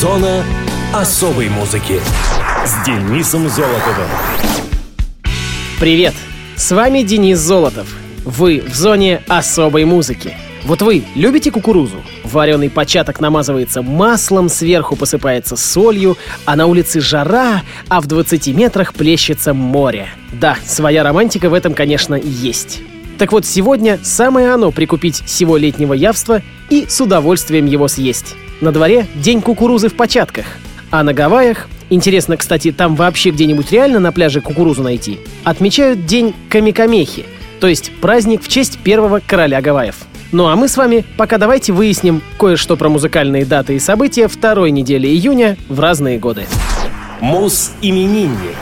Зона особой музыки с Денисом Золотовым. Привет! С вами Денис Золотов. Вы в зоне особой музыки. Вот вы любите кукурузу? Вареный початок намазывается маслом, сверху посыпается солью, а на улице жара, а в 20 метрах плещется море. Да, своя романтика в этом, конечно, есть. Так вот, сегодня самое оно прикупить всего летнего явства и с удовольствием его съесть. На дворе день кукурузы в початках. А на Гавайях, интересно, кстати, там вообще где-нибудь реально на пляже кукурузу найти, отмечают день Камикамехи, то есть праздник в честь первого короля Гавайев. Ну а мы с вами пока давайте выясним кое-что про музыкальные даты и события второй недели июня в разные годы. Мус-именинник.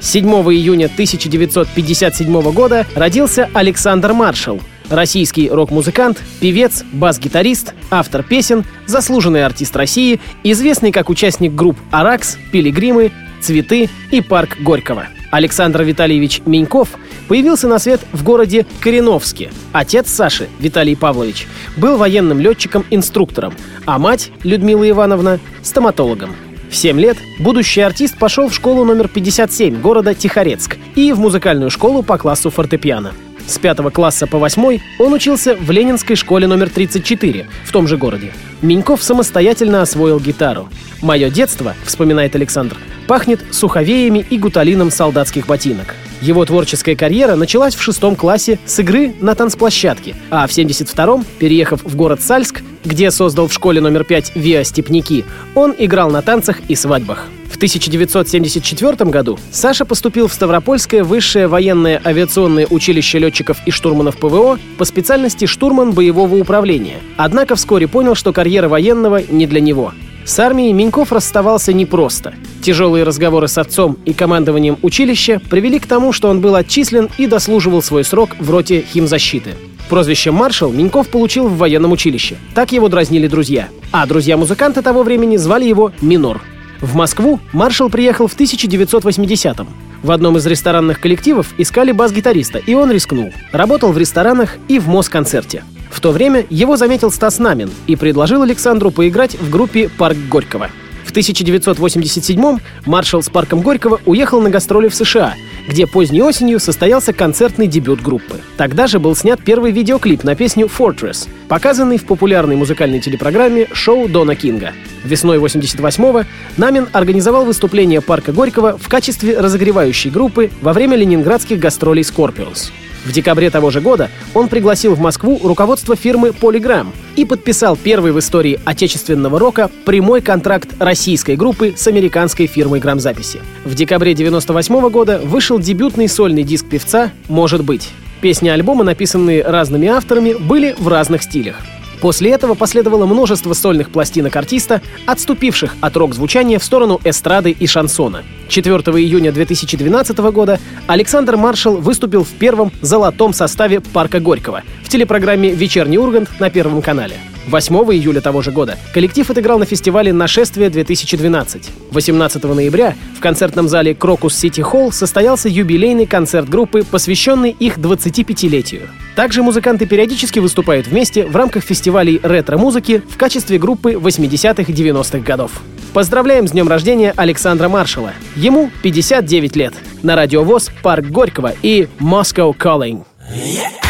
7 июня 1957 года родился Александр Маршал, российский рок-музыкант, певец, бас-гитарист, автор песен, заслуженный артист России, известный как участник групп «Аракс», «Пилигримы», «Цветы» и «Парк Горького». Александр Витальевич Меньков появился на свет в городе Кореновске. Отец Саши, Виталий Павлович, был военным летчиком-инструктором, а мать, Людмила Ивановна, стоматологом. В 7 лет будущий артист пошел в школу номер 57 города Тихорецк и в музыкальную школу по классу фортепиано. С 5 класса по 8 он учился в Ленинской школе номер 34 в том же городе. Миньков самостоятельно освоил гитару. «Мое детство», — вспоминает Александр, пахнет суховеями и гуталином солдатских ботинок. Его творческая карьера началась в шестом классе с игры на танцплощадке, а в 72-м, переехав в город Сальск, где создал в школе номер 5 ВИА «Степняки», он играл на танцах и свадьбах. В 1974 году Саша поступил в Ставропольское высшее военное авиационное училище летчиков и штурманов ПВО по специальности штурман боевого управления. Однако вскоре понял, что карьера военного не для него. С армией Миньков расставался непросто. Тяжелые разговоры с отцом и командованием училища привели к тому, что он был отчислен и дослуживал свой срок в роте химзащиты. Прозвище «маршал» Миньков получил в военном училище. Так его дразнили друзья. А друзья-музыканты того времени звали его «Минор». В Москву маршал приехал в 1980-м. В одном из ресторанных коллективов искали бас-гитариста, и он рискнул. Работал в ресторанах и в Москонцерте. В то время его заметил Стас Намин и предложил Александру поиграть в группе «Парк Горького». В 1987-м маршал с парком Горького уехал на гастроли в США, где поздней осенью состоялся концертный дебют группы. Тогда же был снят первый видеоклип на песню «Fortress», показанный в популярной музыкальной телепрограмме «Шоу Дона Кинга». Весной 88-го Намин организовал выступление парка Горького в качестве разогревающей группы во время ленинградских гастролей Scorpions. В декабре того же года он пригласил в Москву руководство фирмы Polygram и подписал первый в истории отечественного рока прямой контракт российской группы с американской фирмой грамзаписи. В декабре 98 года вышел дебютный сольный диск певца «Может быть». Песни альбома, написанные разными авторами, были в разных стилях. После этого последовало множество сольных пластинок артиста, отступивших от рок-звучания в сторону эстрады и шансона. 4 июня 2012 года Александр Маршал выступил в первом золотом составе «Парка Горького» в телепрограмме «Вечерний Ургант» на Первом канале. 8 июля того же года коллектив отыграл на фестивале «Нашествие-2012». 18 ноября в концертном зале «Крокус Сити Холл» состоялся юбилейный концерт группы, посвященный их 25-летию. Также музыканты периодически выступают вместе в рамках фестивалей ретро-музыки в качестве группы 80-х и 90-х годов. Поздравляем с днем рождения Александра Маршала. Ему 59 лет. На радиовоз «Парк Горького» и «Moscow Calling». Yeah!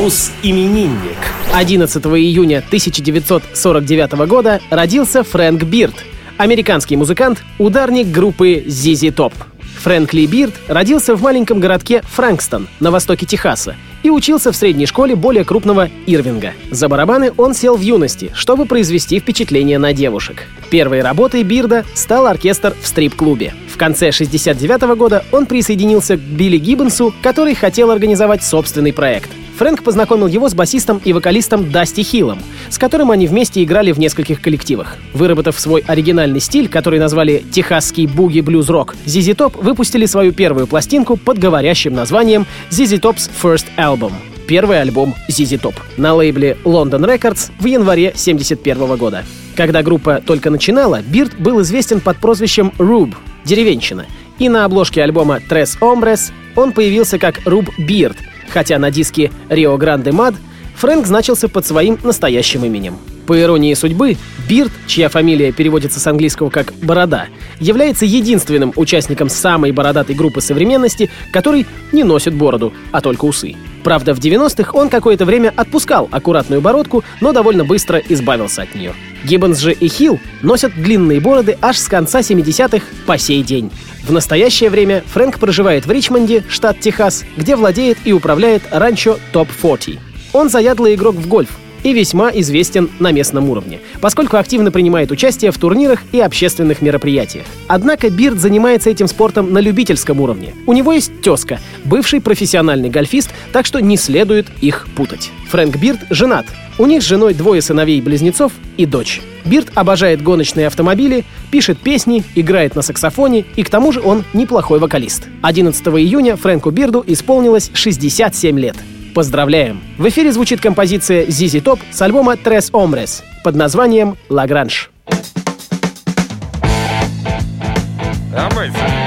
Мус-именинник. 11 июня 1949 года родился Фрэнк Бирд, американский музыкант, ударник группы ZZ Top. Фрэнк Ли Бирд родился в маленьком городке Франкстон на востоке Техаса и учился в средней школе более крупного Ирвинга. За барабаны он сел в юности, чтобы произвести впечатление на девушек. Первой работой Бирда стал оркестр в стрип-клубе. В конце 69 года он присоединился к Билли Гиббонсу, который хотел организовать собственный проект. Фрэнк познакомил его с басистом и вокалистом Дасти Хиллом, с которым они вместе играли в нескольких коллективах. Выработав свой оригинальный стиль, который назвали «Техасский буги-блюз-рок», ZZ Top выпустили свою первую пластинку под говорящим названием ZZ Top's First Album первый альбом ZZ Top на лейбле London Records в январе 1971 года. Когда группа только начинала, Бирд был известен под прозвищем Rube — деревенщина, и на обложке альбома Tres Hombres он появился как Rube Beard — хотя на диске «Рио Гранде Мад» Фрэнк значился под своим настоящим именем. По иронии судьбы, Бирд, чья фамилия переводится с английского как «борода», является единственным участником самой бородатой группы современности, который не носит бороду, а только усы. Правда, в 90-х он какое-то время отпускал аккуратную бородку, но довольно быстро избавился от нее. Гиббонс же и Хилл носят длинные бороды аж с конца 70-х по сей день. В настоящее время Фрэнк проживает в Ричмонде, штат Техас, где владеет и управляет ранчо Топ 40. Он заядлый игрок в гольф, и весьма известен на местном уровне, поскольку активно принимает участие в турнирах и общественных мероприятиях. Однако Бирд занимается этим спортом на любительском уровне. У него есть тезка, бывший профессиональный гольфист, так что не следует их путать. Фрэнк Бирд женат. У них с женой двое сыновей-близнецов и дочь. Бирд обожает гоночные автомобили, пишет песни, играет на саксофоне и к тому же он неплохой вокалист. 11 июня Фрэнку Бирду исполнилось 67 лет. Поздравляем! В эфире звучит композиция ZZ Top с альбома Tres Hombres под названием «Лагранж». Amazing.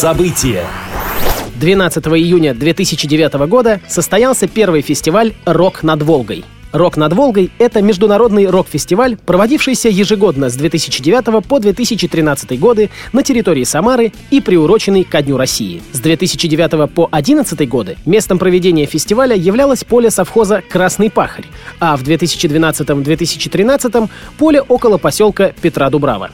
Муз-события 12 июня 2009 года состоялся первый фестиваль «Рок над Волгой». «Рок над Волгой» — это международный рок-фестиваль, проводившийся ежегодно с 2009 по 2013 годы на территории Самары и приуроченный ко Дню России. С 2009 по 2011 годы местом проведения фестиваля являлось поле совхоза «Красный пахарь», а в 2012-2013 — поле около поселка Петра Дубрава.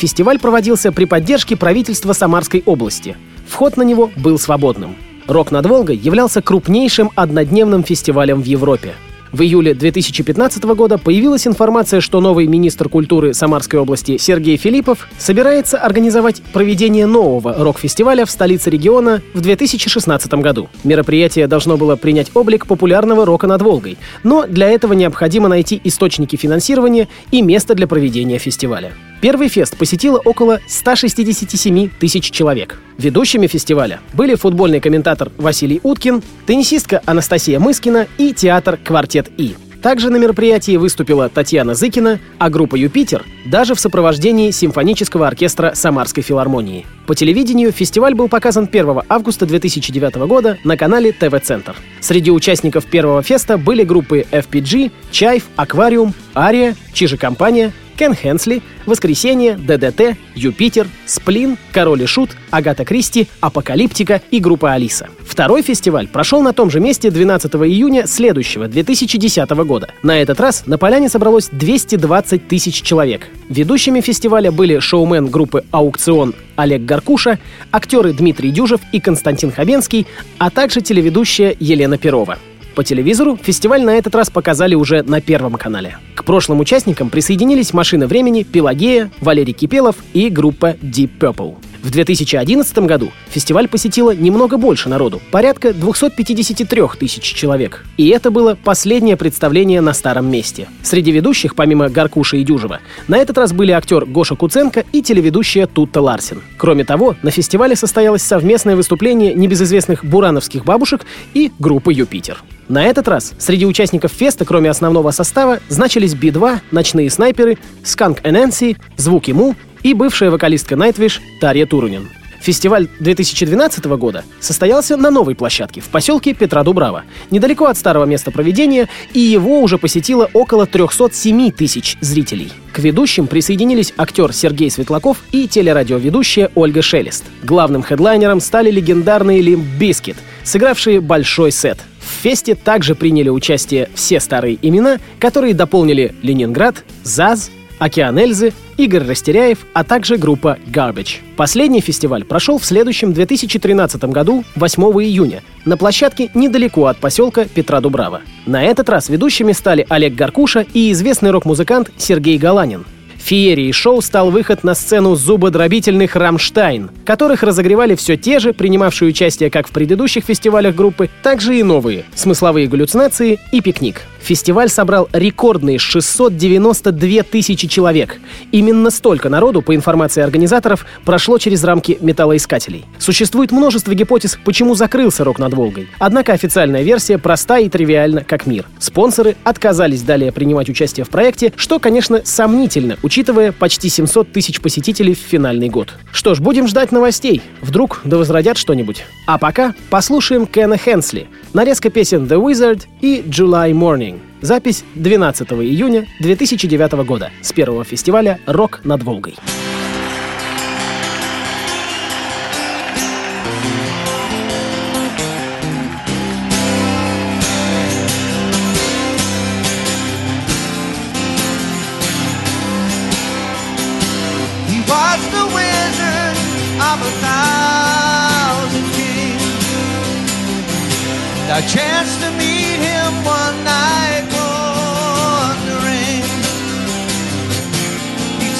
Фестиваль проводился при поддержке правительства Самарской области. Вход на него был свободным. «Рок над Волгой» являлся крупнейшим однодневным фестивалем в Европе. В июле 2015 года появилась информация, что новый министр культуры Самарской области Сергей Филиппов собирается организовать проведение нового рок-фестиваля в столице региона в 2016 году. Мероприятие должно было принять облик популярного рока над Волгой, но для этого необходимо найти источники финансирования и место для проведения фестиваля. Первый фест посетило около 167 тысяч человек. Ведущими фестиваля были футбольный комментатор Василий Уткин, теннисистка Анастасия Мыскина и театр «Квартет И». Также на мероприятии выступила Татьяна Зыкина, а группа «Юпитер» даже в сопровождении симфонического оркестра Самарской филармонии. По телевидению фестиваль был показан 1 августа 2009 года на канале ТВ-центр. Среди участников первого феста были группы FPG, Чайф, Аквариум, Ария, Чижи-компания, Кен Хенсли, Воскресенье, ДДТ, Юпитер, Сплин, Король и Шут, Агата Кристи, Апокалиптика и группа Алиса. Второй фестиваль прошел на том же месте 12 июня следующего, 2010 года. На этот раз на поляне собралось 220 тысяч человек. Ведущими фестиваля были шоумен группы «Аукцион» Олег Гаркуша, актеры Дмитрий Дюжев и Константин Хабенский, а также телеведущая Елена Перова. По телевизору фестиваль на этот раз показали уже на Первом канале. К прошлым участникам присоединились «Машина времени», «Пелагея», Валерий Кипелов и группа Deep Purple. В 2011 году фестиваль посетило немного больше народу, порядка 253 тысяч человек. И это было последнее представление на старом месте. Среди ведущих, помимо Гаркуша и Дюжева, на этот раз были актер Гоша Куценко и телеведущая Тутта Ларсен. Кроме того, на фестивале состоялось совместное выступление небезызвестных бурановских бабушек и группы «Юпитер». На этот раз среди участников феста, кроме основного состава, значились Би-2, Ночные снайперы, Сканк Энэнси, Звуки Му и бывшая вокалистка Nightwish Тарья Турунин. Фестиваль 2012 года состоялся на новой площадке в поселке Петра Дубрава, недалеко от старого места проведения, и его уже посетило около 307 тысяч зрителей. К ведущим присоединились актер Сергей Светлаков и телерадиоведущая Ольга Шелест. Главным хедлайнером стали легендарные Limp Bizkit, сыгравшие большой сет. В фесте также приняли участие все старые имена, которые дополнили Ленинград, Zaz, Океан Эльзы, Игорь Растеряев, а также группа Garbage. Последний фестиваль прошел в следующем 2013 году, 8 июня, на площадке недалеко от поселка Петра Дубрава. На этот раз ведущими стали Олег Гаркуша и известный рок-музыкант Сергей Галанин. Феерией шоу стал выход на сцену зубодробительных «Рамштайн», которых разогревали все те же, принимавшие участие как в предыдущих фестивалях группы, так же и новые «Смысловые галлюцинации» и «Пикник». Фестиваль собрал рекордные 692 тысячи человек. Именно столько народу, по информации организаторов, прошло через рамки металлоискателей. Существует множество гипотез, почему закрылся рок над Волгой. Однако официальная версия проста и тривиальна, как мир. Спонсоры отказались далее принимать участие в проекте, что, конечно, сомнительно, учитывая почти 700 тысяч посетителей в финальный год. Что ж, будем ждать новостей. Вдруг да возродят что-нибудь. А пока послушаем Кена Хенсли. Нарезка песен The Wizard и July Morning. Запись 12 июня 2009 года с первого фестиваля «Рок над Волгой».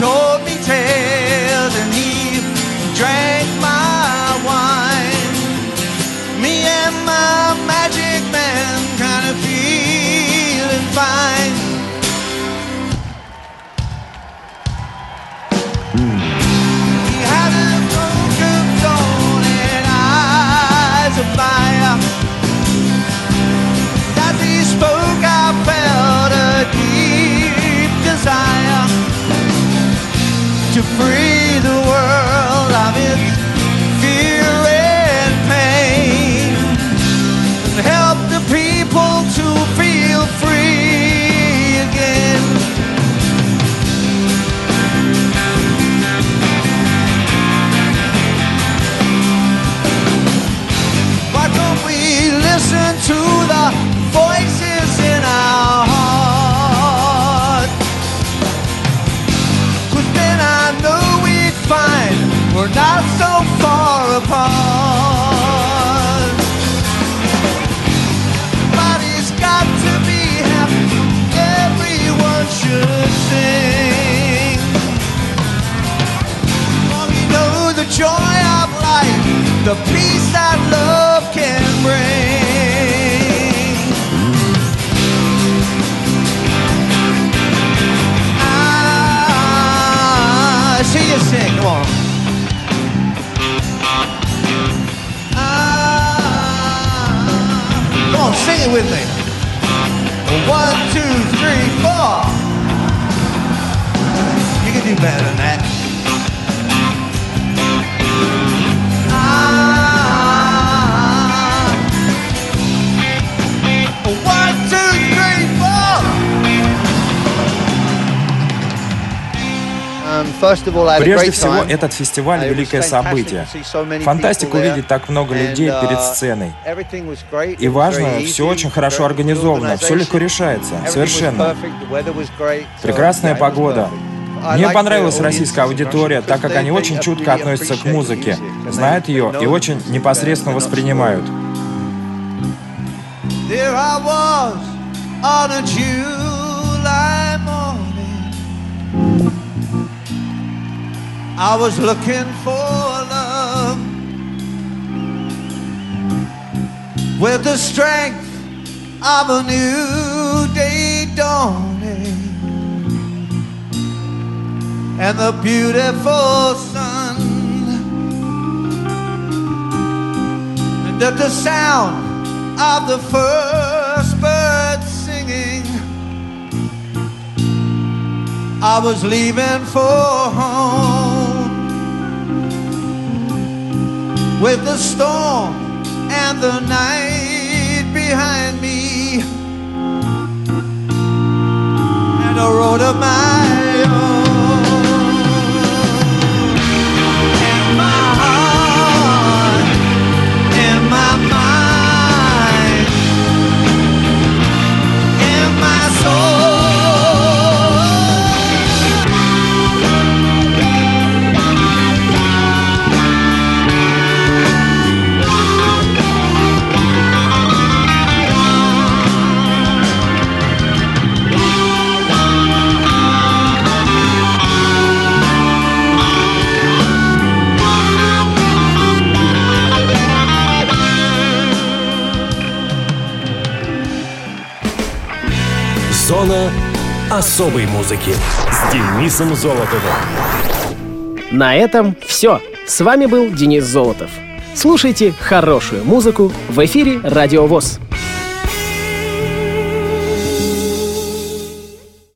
Told me tales the peace that love can bring. I see you sing, come on. Ah, come on, sing it with me. One, two, three, four. You can do better than that. Прежде всего, этот фестиваль Uh, – великое событие. Фантастику увидеть так много людей перед uh, сценой. И важно, все очень хорошо организовано, все легко решается, совершенно. Прекрасная погода. Мне понравилась российская аудитория, так как они очень чутко относятся к музыке, знают ее и очень непосредственно воспринимают. There I was on a July I was looking for love with the strength of a new day dawning and the beautiful sun. And at the sound of the first bird singing. I was leaving for home with the storm and the night behind me and a road of my own. Особой музыки с Денисом Золотовым. На этом все. С вами был Денис Золотов. Слушайте хорошую музыку в эфире Радио ВОЗ.